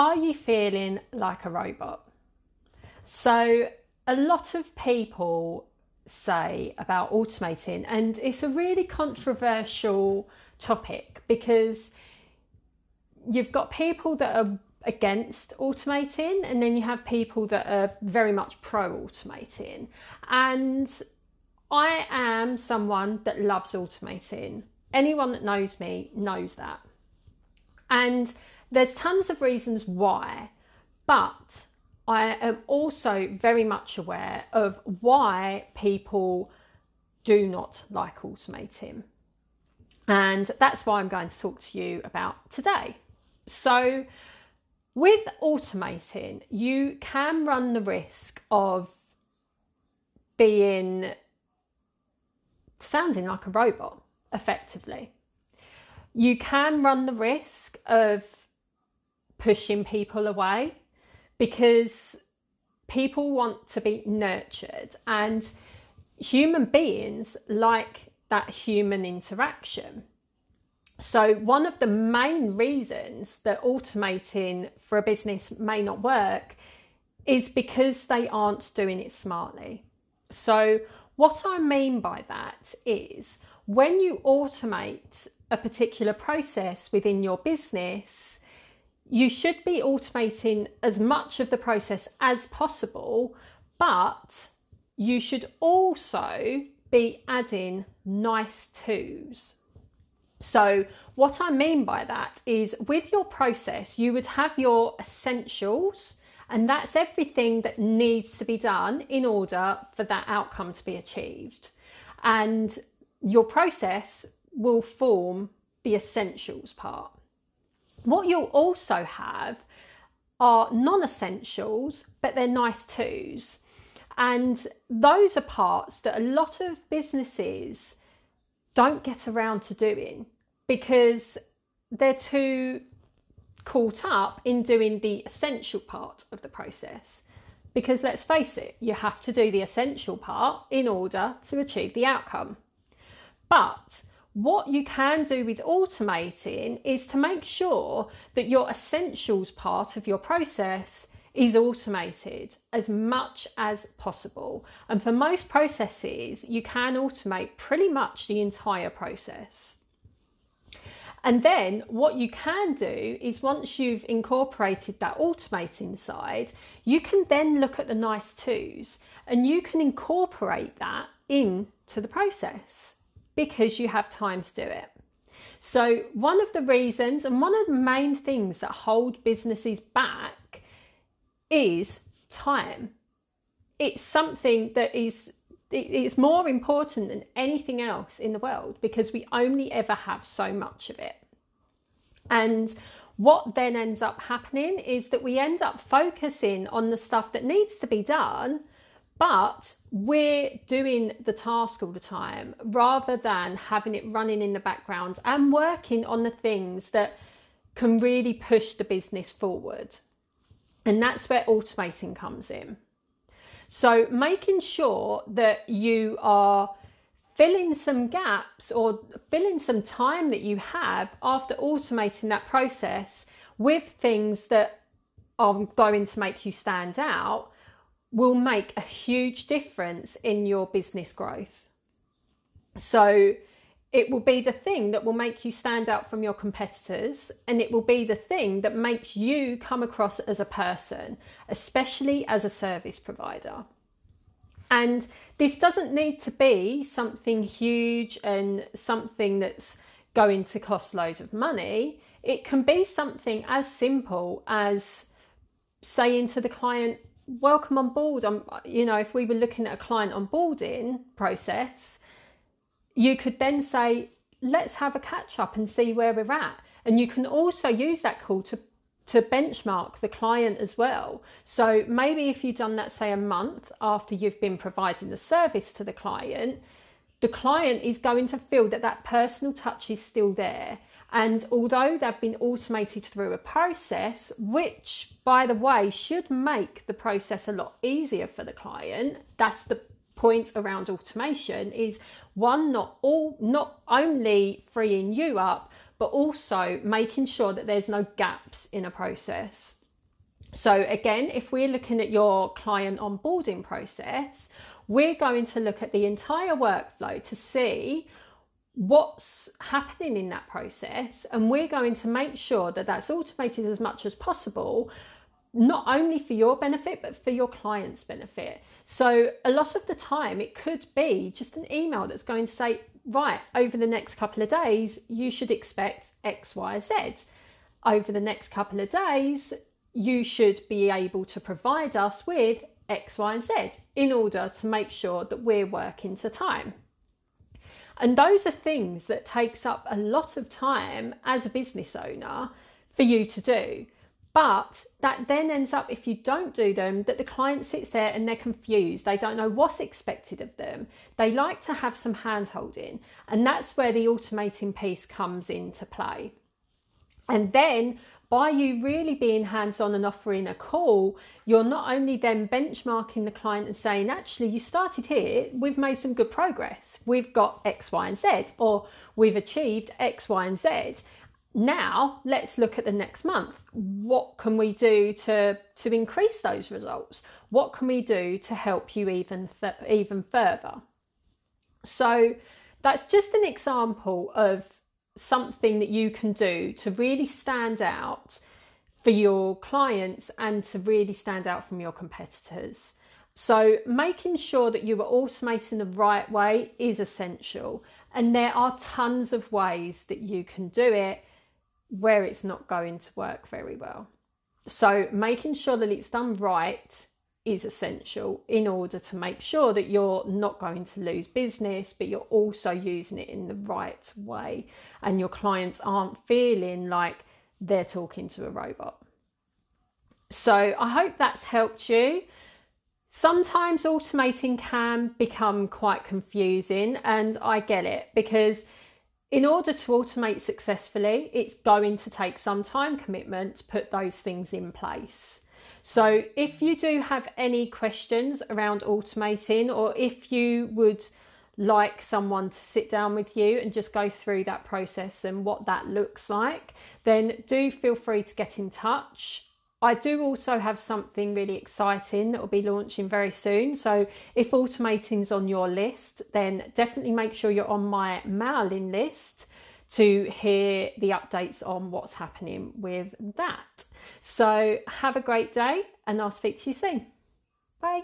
Are you feeling like a robot? So, a lot of people say about automating, and it's a really controversial topic because you've got people that are against automating, and then you have people that are very much pro automating. And I am someone that loves automating. Anyone that knows me knows that. And there's tons of reasons why, but I am also very much aware of why people do not like automating. And that's why I'm going to talk to you about today. So, with automating, you can run the risk of being sounding like a robot effectively. You can run the risk of pushing people away because people want to be nurtured and human beings like that human interaction. So, one of the main reasons that automating for a business may not work is because they aren't doing it smartly. So, what I mean by that is when you automate a particular process within your business, you should be automating as much of the process as possible, but you should also be adding nice twos. So, what I mean by that is with your process, you would have your essentials, and that's everything that needs to be done in order for that outcome to be achieved. And your process will form the essentials part. What you'll also have are non essentials, but they're nice twos. And those are parts that a lot of businesses don't get around to doing because they're too caught up in doing the essential part of the process. Because let's face it, you have to do the essential part in order to achieve the outcome. But what you can do with automating is to make sure that your essentials part of your process is automated as much as possible. And for most processes, you can automate pretty much the entire process. And then what you can do is once you've incorporated that automating side, you can then look at the nice twos and you can incorporate that into the process because you have time to do it. So, one of the reasons and one of the main things that hold businesses back is time. It's something that is it's more important than anything else in the world because we only ever have so much of it. And what then ends up happening is that we end up focusing on the stuff that needs to be done but we're doing the task all the time rather than having it running in the background and working on the things that can really push the business forward. And that's where automating comes in. So, making sure that you are filling some gaps or filling some time that you have after automating that process with things that are going to make you stand out will make a huge difference in your business growth. So, it will be the thing that will make you stand out from your competitors, and it will be the thing that makes you come across as a person, especially as a service provider. And this doesn't need to be something huge and something that's going to cost loads of money. It can be something as simple as saying to the client, welcome on board. Um, you know, if we were looking at a client onboarding process, you could then say, let's have a catch up and see where we're at. And you can also use that call to to benchmark the client as well. So maybe if you've done that, say, a month after you've been providing the service to the client, the client is going to feel that that personal touch is still there and although they've been automated through a process, which by the way should make the process a lot easier for the client, that's the point around automation is one not all not only freeing you up but also making sure that there's no gaps in a process. So, again, if we're looking at your client onboarding process, we're going to look at the entire workflow to see what's happening in that process, and we're going to make sure that that's automated as much as possible, not only for your benefit, but for your client's benefit. So, a lot of the time, it could be just an email that's going to say, right, over the next couple of days, you should expect X, Y, Z. Over the next couple of days, you should be able to provide us with X, Y, and Z in order to make sure that we're working to time. And those are things that takes up a lot of time as a business owner for you to do. But that then ends up, if you don't do them, that the client sits there and they're confused. They don't know what's expected of them. They like to have some hand holding. And that's where the automating piece comes into play. And then by you really being hands on and offering a call, you're not only then benchmarking the client and saying, actually, you started here, we've made some good progress. We've got X, Y, and Z, or we've achieved X, Y, and Z. Now let's look at the next month. What can we do to, to increase those results? What can we do to help you even, th- even further? So that's just an example of something that you can do to really stand out for your clients and to really stand out from your competitors. So, making sure that you are automating the right way is essential. And there are tons of ways that you can do it where it's not going to work very well. So, making sure that it's done right is essential in order to make sure that you're not going to lose business, but you're also using it in the right way and your clients aren't feeling like they're talking to a robot. So I hope that's helped you. Sometimes automating can become quite confusing, and I get it because in order to automate successfully, it's going to take some time commitment to put those things in place. So, if you do have any questions around automating, or if you would like someone to sit down with you and just go through that process and what that looks like, then do feel free to get in touch. I do also have something really exciting that will be launching very soon. So, if automating's on your list, then definitely make sure you're on my mailing list to hear the updates on what's happening with that. So, have a great day, and I'll speak to you soon. Bye.